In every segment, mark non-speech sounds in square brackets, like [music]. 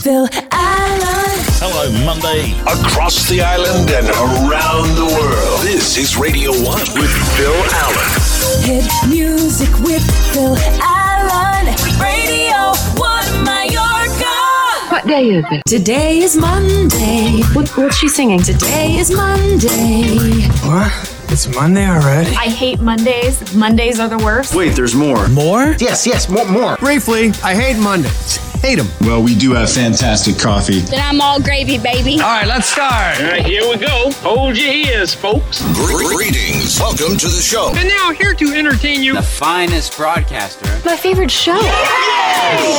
Phil Allen. Hello, Monday. Across the island and around the world. This is Radio 1 with Phil Allen. Hit music with Phil Allen. Radio 1 Mallorca. What day is it? Today is Monday. What, what's she singing? Today is Monday. What? It's Monday already? I hate Mondays. Mondays are the worst. Wait, there's more. More? Yes, yes, more, more. Briefly, I hate Mondays. Hate them. Well, we do have fantastic coffee. Then I'm all gravy, baby. All right, let's start. All right, here we go. Hold your ears, folks. Greetings. Welcome to the show. And now, here to entertain you, the finest broadcaster. My favorite show.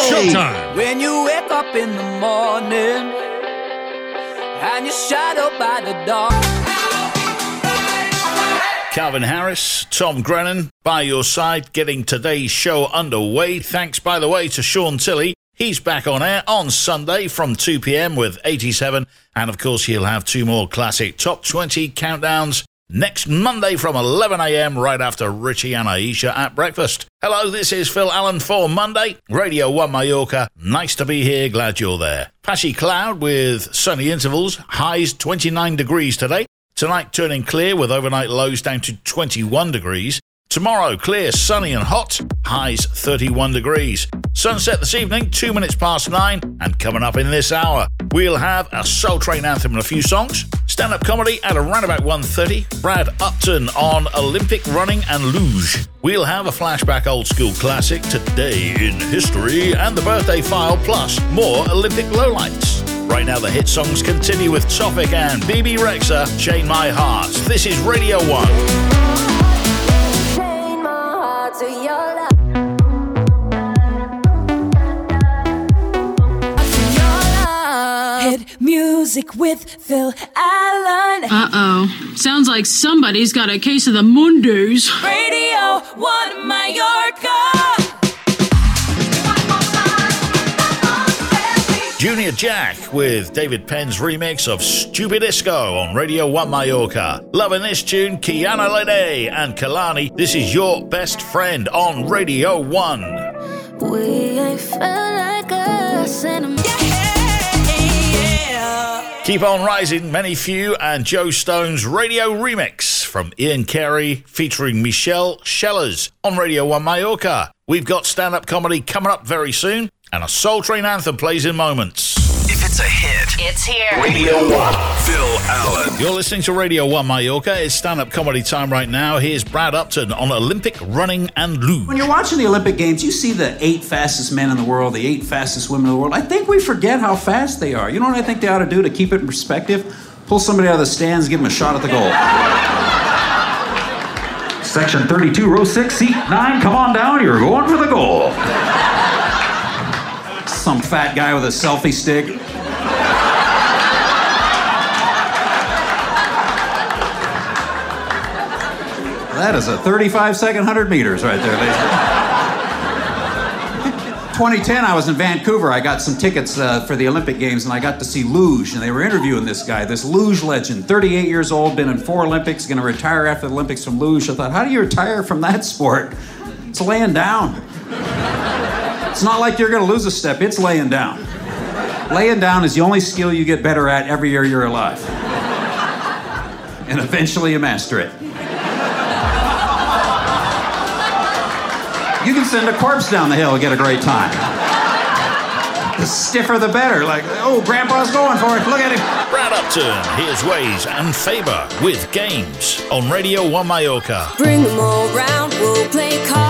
Showtime. When you wake up in the morning and you're shadowed by the dark. Calvin Harris, Tom Grennan, by your side, getting today's show underway. Thanks, by the way, to Sean Tilley. He's back on air on Sunday from 2 p.m. with 87. And of course, he'll have two more classic top 20 countdowns next Monday from 11 a.m. right after Richie and Aisha at breakfast. Hello, this is Phil Allen for Monday, Radio 1 Mallorca. Nice to be here, glad you're there. Patchy cloud with sunny intervals, highs 29 degrees today. Tonight turning clear with overnight lows down to 21 degrees. Tomorrow clear, sunny and hot, highs 31 degrees. Sunset this evening, 2 minutes past 9, and coming up in this hour, we'll have a Soul Train anthem and a few songs, stand-up comedy at around about 1.30, Brad Upton on Olympic running and luge. We'll have a flashback old school classic, Today in History, and the birthday file, plus more Olympic lowlights. Right now, the hit songs continue with Topic and Bebe Rexha, Chain My Heart. This is Radio 1. Chain to your love. Hit music with Phil Allen. Uh oh. Sounds like somebody's got a case of the Mondays. Radio 1 Mallorca. Junior Jack with David Penn's remix of Stupid Disco on Radio 1 Mallorca. Loving this tune, Kiana Lede and Kehlani. This is your best friend on Radio 1. We ain't felt like us in a Keep on rising, Many Few and Joe Stone's radio remix from Ian Carey featuring Michelle Shellers on Radio 1 Mallorca. We've got stand up comedy coming up very soon, and a Soul Train anthem plays in moments. If it's a hit, It's here. Radio 1. Phil Allen. You're listening to Radio 1 Mallorca. It's stand up comedy time right now. Here's Brad Upton on Olympic running and luge. When you're watching the Olympic Games, you see the eight fastest men in the world, the eight fastest women in the world. I think we forget how fast they are. You know what I think they ought to do to keep it in perspective? Pull somebody out of the stands, give them a shot at the goal. Section 32, row 6, seat 9, come on down, you're going for the goal. Some fat guy with a selfie stick. That is a 35 second 100 meters right there, ladies. 2010, I was in Vancouver. I got some tickets uh, for the Olympic Games, and I got to see luge. And they were interviewing this guy, this luge legend, 38 years old, been in four Olympics, going to retire after the Olympics from luge. I thought, how do you retire from that sport? It's laying down. It's not like you're going to lose a step. It's laying down. Laying down is the only skill you get better at every year you're alive, and eventually you master it. You can send a corpse down the hill and get a great time. The stiffer the better. Like, oh, Grandpa's going for it. Look at him. Brad Upton, here's Ways and Faber with Games on Radio 1 Mallorca. Bring them all round, we'll play cards.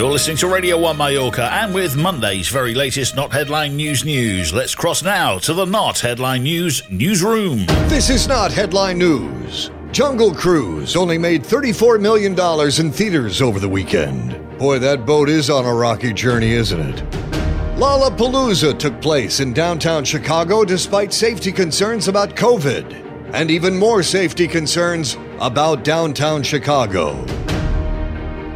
You're listening to Radio 1 Mallorca and with Monday's very latest Not Headline News news. Let's cross now to the Not Headline News newsroom. This is not headline news. Jungle Cruise only made $34 million in theaters over the weekend. Boy, that boat is on a rocky journey, isn't it? Lollapalooza took place in downtown Chicago despite safety concerns about COVID, and even more safety concerns about downtown Chicago.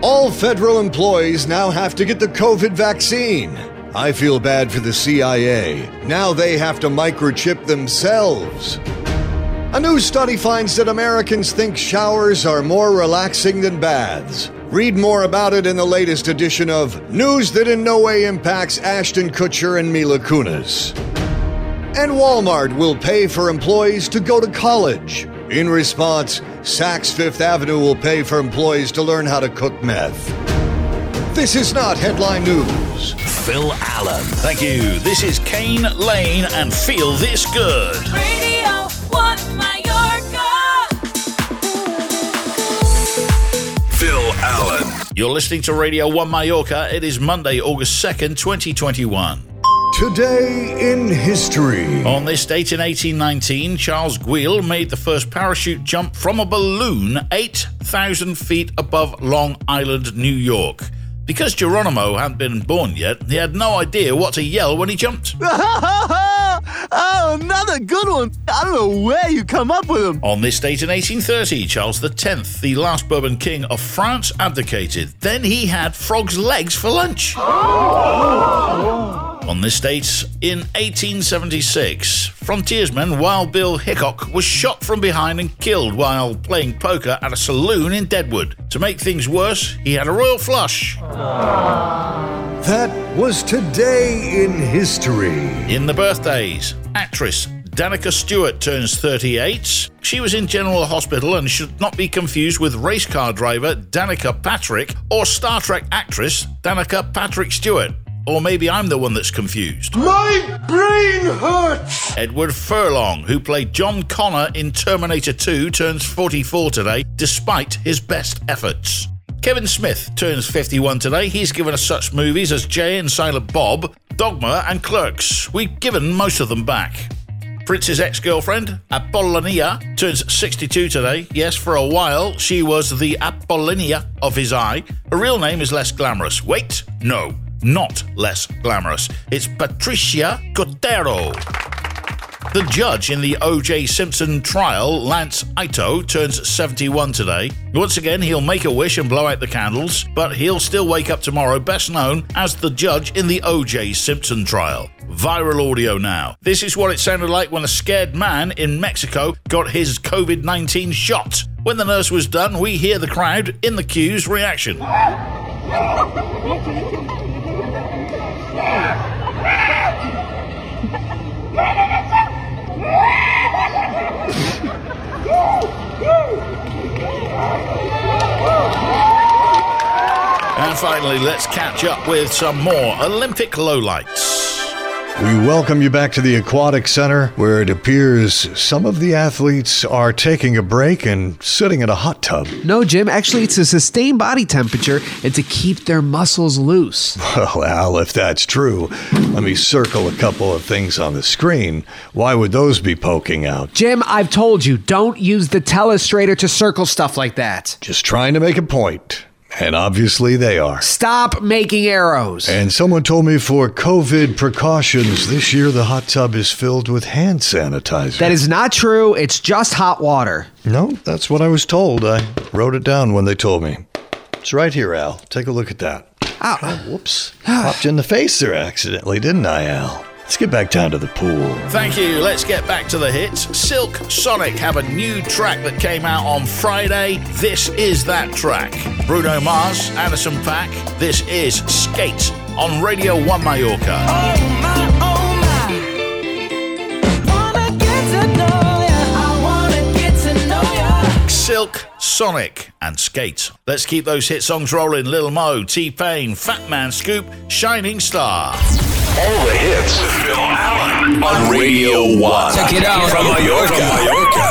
All federal employees now have to get the COVID vaccine. I feel bad for the CIA. Now they have to microchip themselves. A new study finds that Americans think showers are more relaxing than baths. Read more about it in the latest edition of News That in No Way Impacts Ashton Kutcher and Mila Kunis. And Walmart will pay for employees to go to college. In response, Saks Fifth Avenue will pay for employees to learn how to cook meth. This is not headline news. Phil Allen. Thank you. This is Kane Lane and Feel This Good. Radio 1 Mallorca. Phil Allen. You're listening to Radio 1 Mallorca. It is Monday, August 2nd, 2021. Today in history. On this date in 1819, Charles Guille made the first parachute jump from a balloon 8,000 feet above Long Island, New York. Because Geronimo hadn't been born yet, he had no idea what to yell when he jumped. [laughs] oh, another good one. I don't know where you come up with them. On this date in 1830, Charles X, the last Bourbon king of France, abdicated. Then he had frog's legs for lunch. [gasps] Oh. On this date in 1876, frontiersman Wild Bill Hickok was shot from behind and killed while playing poker at a saloon in Deadwood. To make things worse, he had a royal flush. That was today in history. In the birthdays, actress Danica Stewart turns 38. She was in General Hospital and should not be confused with race car driver Danica Patrick or Star Trek actress Danica Patrick Stewart. Or maybe I'm the one that's confused. My brain hurts. Edward Furlong, who played John Connor in Terminator 2, turns 44 today, despite his best efforts. Kevin Smith turns 51 today. He's given us such movies as Jay and Silent Bob, Dogma, and Clerks. We've given most of them back. Prince's ex girlfriend, Apollonia, turns 62 today. Yes, for a while, she was the Apollonia of his eye. Her real name is less glamorous. Wait, no, not less glamorous. It's Patricia Kotero. The judge in the O.J. Simpson trial, Lance Ito, turns 71 today. Once again, he'll make a wish and blow out the candles, but he'll still wake up tomorrow, best known as the judge in the O.J. Simpson trial. Viral audio now. This is what it sounded like when a scared man in Mexico got his COVID 19 shot. When the nurse was done, we hear the crowd in the queue's reaction. [laughs] And finally, let's catch up with some more Olympic lowlights. We welcome you back to the Aquatic Center, where it appears some of the athletes are taking a break and sitting in a hot tub. No, Jim, actually, it's to sustain body temperature and to keep their muscles loose. [laughs] Well, Al, if that's true, let me circle a couple of things on the screen. Why would those be poking out? Jim, I've told you, don't use the telestrator to circle stuff like that. Just trying to make a point. And obviously they are. Stop making arrows. And someone told me for COVID precautions, this year the hot tub is filled with hand sanitizer. That is not true. It's just hot water. No, that's what I was told. I wrote it down when they told me. It's right here, Al. Take a look at that. Ow. Oh, whoops. Popped you in the face there accidentally, didn't I, Al? Let's get back down to the pool. Thank you. Let's get back to the hits. Silk Sonic have a new track that came out on Friday. This is that track. Bruno Mars, Anderson Paak. This is Skate on Radio 1 Mallorca. Oh my, oh my. Wanna get to know ya. I wanna get to know ya. Silk, Sonic, and Skate. Let's keep those hit songs rolling. Lil Mo, T Pain, Fat Man Scoop, Shining Star. All the hits. Phil Allen on Radio 1. Check it out. From Mallorca, From Mallorca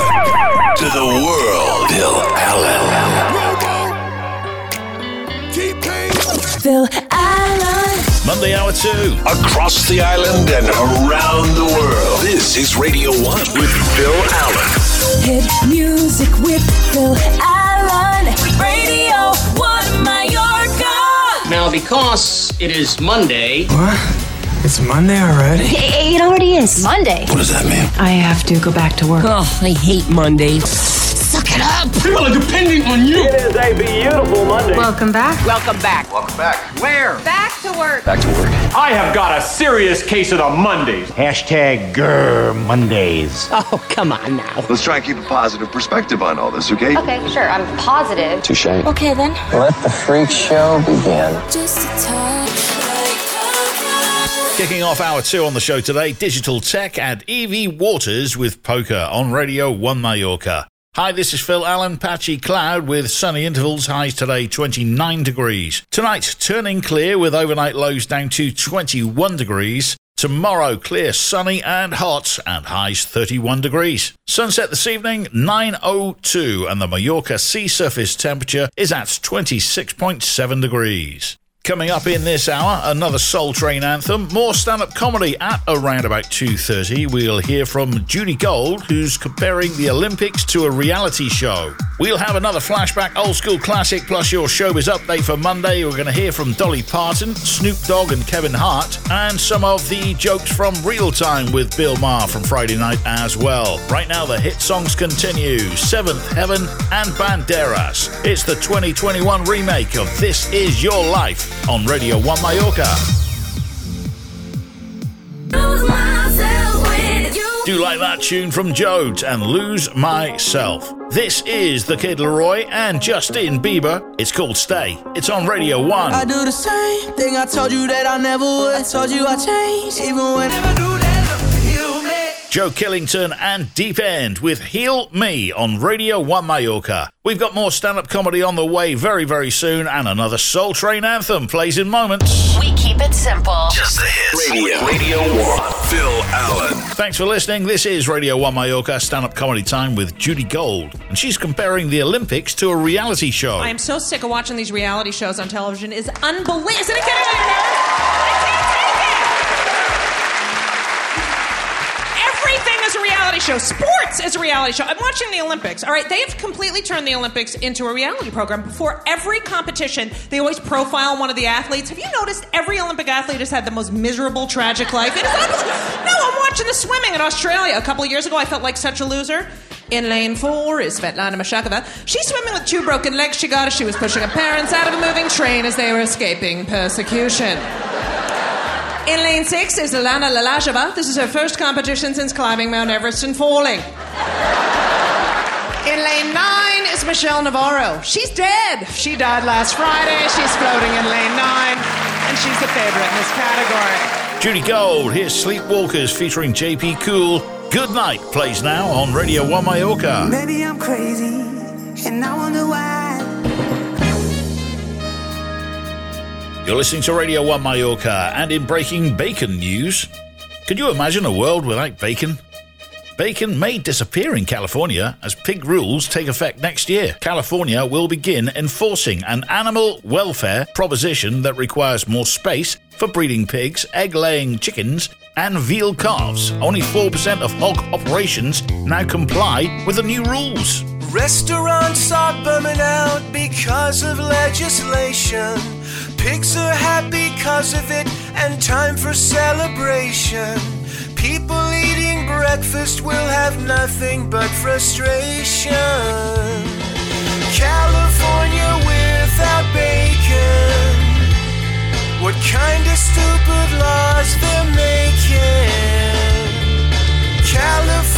to the world. Phil Allen. Phil Allen. Monday Hour 2. Across the island and around the world. This is Radio 1 with Phil Allen. Hit music with Phil Allen. Radio 1 Mallorca. Now, because it is Monday, What? It's Monday already? It already is. Monday. What does that mean? I have to go back to work. Oh, I hate Mondays. Suck it up. People are depending on you. It is a beautiful Monday. Welcome back. welcome back. Welcome back. Where? Back to work. Back to work. I have got a serious case of the Mondays. Hashtag Grr Mondays. Oh, come on now. Let's try and keep a positive perspective on all this, okay? Okay, sure. I'm positive. Touche. Okay, then. Let the freak show begin. Just a touch. Kicking off hour two on the show today, Digital Tech and Evie Waters with Poker on Radio 1 Mallorca. Hi, this is Phil Allen. Patchy cloud with sunny intervals. Highs today 29 degrees. Tonight, turning clear with overnight lows down to 21 degrees. Tomorrow, clear, sunny and hot, and highs 31 degrees. Sunset this evening, 9.02, and the Mallorca sea surface temperature is at 26.7 degrees. Coming up in this hour, another Soul Train anthem, more stand-up comedy at around about 2.30. We'll hear from Judy Gold, who's comparing the Olympics to a reality show. We'll have another flashback old school classic plus your showbiz update for Monday. We're going to hear from Dolly Parton, Snoop Dogg and Kevin Hart, and some of the jokes from Real Time with Bill Maher from Friday night as well. Right now, the hit songs continue. Seventh Heaven and Banderas. It's the 2021 remake of This Is Your Life on Radio 1 Mallorca. Do you like that tune from Jodes and Lose Myself. This is the Kid LAROI and Justin Bieber. It's called Stay. It's on Radio 1. I do the same thing I told you that I never would. I told you I changed, even when I do that. You me. Joe Killington and Deep End with Heal Me on Radio 1 Mallorca. We've got more stand up comedy on the way very, very soon, and another Soul Train anthem plays in moments. We keep it simple. Just the hits. Radio. Radio 1. Phil Allen. Thanks for listening. This is Radio 1 Mallorca stand up comedy time with Judy Gold, and she's comparing the Olympics to a reality show. I am so sick of watching these reality shows on television. It's unbelievable. Isn't it getting show. Sports is a reality show. I'm watching the Olympics. All right, they have completely turned the Olympics into a reality program. Before every competition, they always profile one of the athletes. Have you noticed every Olympic athlete has had the most miserable, tragic life? It is. No, I'm watching the swimming in Australia. A couple years ago, I felt like such a loser. In lane four is Svetlana Mashakova. She's swimming with two broken legs she got as she was pushing her parents out of a moving train as they were escaping persecution. In lane six is Alana Lalajeva. This is her first competition since climbing Mount Everest and falling. In lane nine is Michelle Navarro. She's dead. She died last Friday. She's floating in lane nine, and she's the favorite in this category. Judy Gold, here's Sleepwalkers featuring JP Cool. Good Night plays now on Radio 1 Mallorca. Maybe I'm crazy, and I wonder why. You're listening to Radio 1 Mallorca, and in breaking bacon news, could you imagine a world without bacon? Bacon may disappear in California as pig rules take effect next year. California will begin enforcing an animal welfare proposition that requires more space for breeding pigs, egg laying chickens, and veal calves. Only 4% of hog operations now comply with the new rules. Restaurants are bumming out because of legislation. Pigs are happy because of it, and time for celebration. People eating breakfast will have nothing but frustration. California without bacon. What kind of stupid laws they're making? California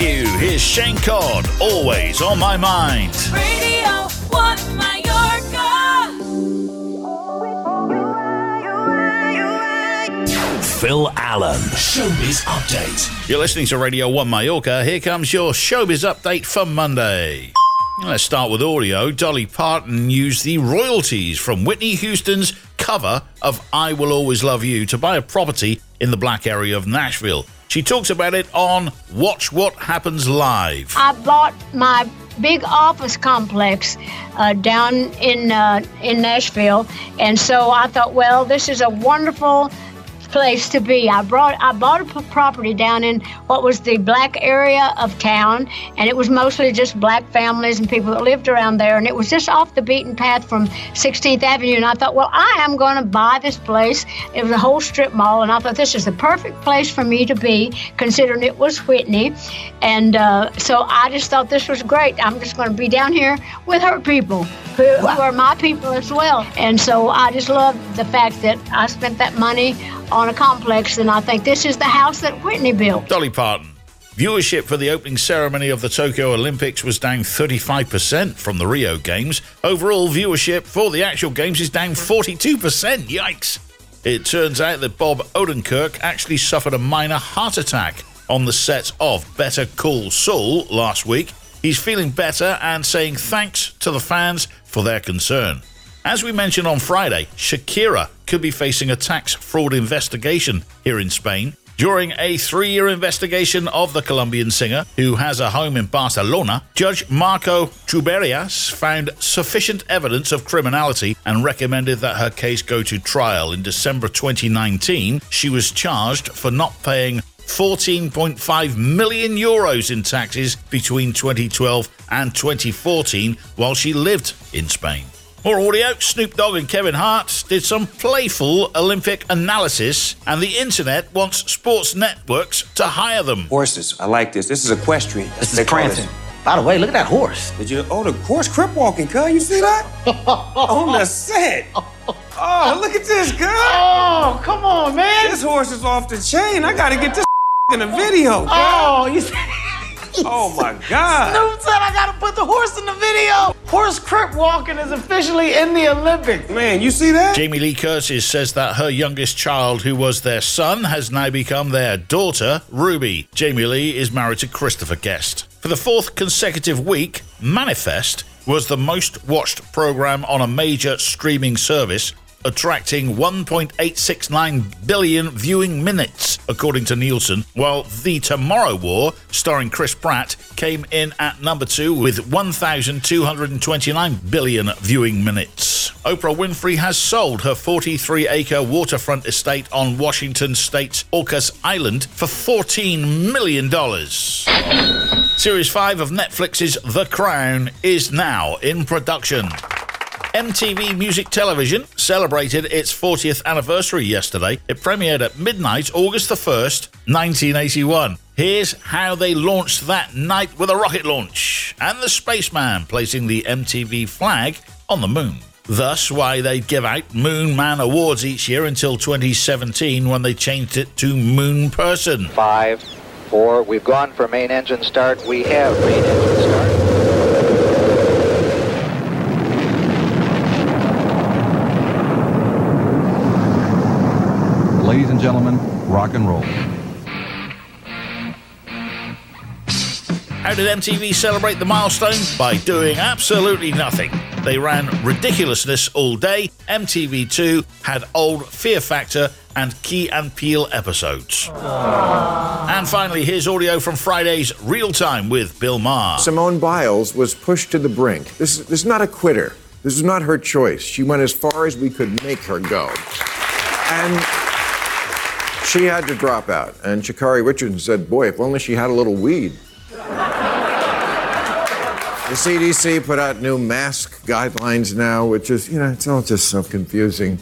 Thank you. Here's Shane Codd, always on my mind. Radio 1 Mallorca. Phil Allen. Showbiz Update. You're listening to Radio 1 Mallorca. Here comes your Showbiz Update for Monday. Let's start with audio. Dolly Parton used the royalties from Whitney Houston's cover of I Will Always Love You to buy a property in the black area of Nashville. She talks about it on Watch What Happens Live. I bought my big office complex uh, down in uh, in Nashville, and so I thought, well, this is a wonderful place to be. I brought I bought a p- property down in what was the black area of town, and it was mostly just black families and people that lived around there, and it was just off the beaten path from 16th Avenue. And I thought, well, I am going to buy this place. It was a whole strip mall, and I thought this is the perfect place for me to be, considering it was Whitney, and uh, so I just thought this was great. I'm just going to be down here with her people, who, who are my people as well, and so I just love the fact that I spent that money on a complex, and I think this is the house that Whitney built. Dolly Parton. Viewership for the opening ceremony of the Tokyo Olympics was down 35% from the Rio Games. Overall, viewership for the actual games is down 42%. Yikes. It turns out that Bob Odenkirk actually suffered a minor heart attack on the set of Better Call Saul last week. He's feeling better and saying thanks to the fans for their concern. As we mentioned on Friday, Shakira could be facing a tax fraud investigation here in Spain. During a three year investigation of the Colombian singer, who has a home in Barcelona, Judge Marco Truberias found sufficient evidence of criminality and recommended that her case go to trial. In December 2019, she was charged for not paying 14.5 million euros in taxes between 2012 and 2014 while she lived in Spain. More audio Snoop Dogg and Kevin Hart did some playful Olympic analysis, and the internet wants sports networks to hire them. Horses. I like this. This is equestrian. This is They call prancing. By the way, look at that horse. Did you? Oh, the horse crip walking, cuz. You see that? [laughs] On the set. Oh, look at this, cuz. Oh, come on, man. This horse is off the chain. I gotta get this [laughs] in a video, cuz. Oh, you see? Oh my God. Snoop said I gotta put the horse in the video. Horse crip walking is officially in the Olympics. Man, you see that? Jamie Lee Curtis says that her youngest child, who was their son, has now become their daughter, Ruby. Jamie Lee is married to Christopher Guest. For the fourth consecutive week, Manifest was the most watched program on a major streaming service, attracting 1.869 billion viewing minutes, according to Nielsen, while The Tomorrow War, starring Chris Pratt, came in at number two with 1,229 billion viewing minutes. Oprah Winfrey has sold her 43 acre waterfront estate on Washington state's Orcas Island for $14 million. Series 5 of Netflix's The Crown is now in production. MTV Music Television celebrated its 40th anniversary yesterday. It premiered at midnight, August the 1st, 1981. Here's how they launched that night with a rocket launch and the spaceman placing the MTV flag on the moon. Thus, why they give out Moon Man Awards each year until 2017 when they changed it to Moon Person. Five, four, we've gone for main engine start. We have main engine start. Gentlemen, rock and roll. How did MTV celebrate the milestone? By doing absolutely nothing. They ran ridiculousness all day. MTV2 had old Fear Factor and Key and Peele episodes. And finally, here's audio from Friday's Real Time with Bill Maher. Simone Biles was pushed to the brink. This, this is not a quitter. This is not her choice. She went as far as we could make her go. And she had to drop out. And Sha'Carri Richardson said, Boy, if only she had a little weed. The CDC put out new mask guidelines now, which is, you know, it's all just so confusing.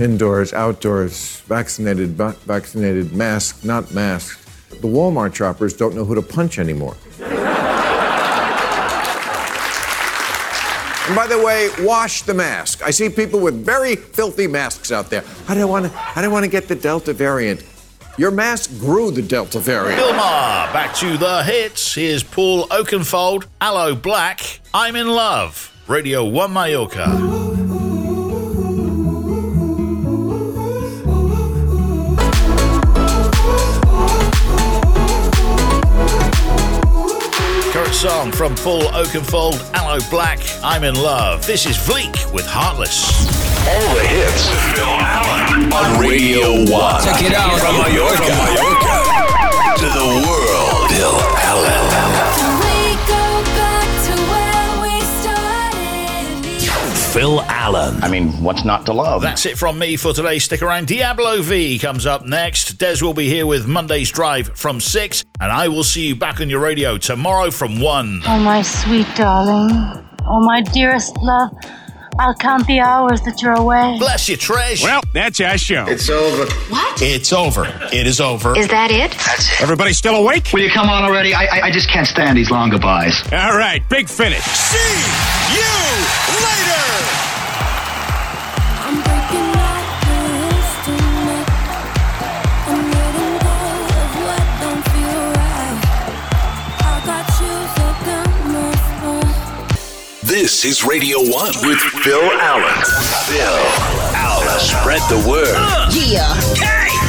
Indoors, outdoors, vaccinated, vaccinated, masked, not masked. The Walmart shoppers don't know who to punch anymore. And by the way, wash the mask. I see people with very filthy masks out there. I don't want to. I don't want to get the Delta variant. Your mask grew the Delta variant. Bill Maher, back to the hits. Here's Paul Oakenfold, Aloe Blacc, I'm in Love, Radio 1 Mallorca. Song from Paul Oakenfold, Aloe Blacc, I'm in Love. This is Vleek with Heartless. All the hits. Phil Allen on Radio 1. Check it out. From Mallorca, Allen. Allen. I mean, what's not to love? That's it from me for today. Stick around. Diablo V comes up next. Des will be here with Monday's Drive from 6, and I will see you back on your radio tomorrow from 1. Oh, my sweet darling. Oh, my dearest love. I'll count the hours that you're away. Bless you, Trish. Well, that's our show. It's over. What? It's over. It is over. Is that it? That's it. Everybody still awake? Will you come on already? I, I, I just can't stand these long goodbyes. All right, big finish. See you later. This is Radio 1 with Phil Allen. Phil Allen. Spread the word. Yeah.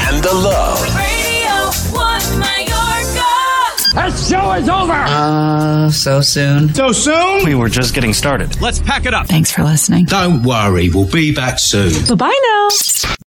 And the love. Radio 1 Mallorca. That show is over. Uh, so soon. So soon? We were just getting started. Let's pack it up. Thanks for listening. Don't worry, we'll be back soon. Bye bye now.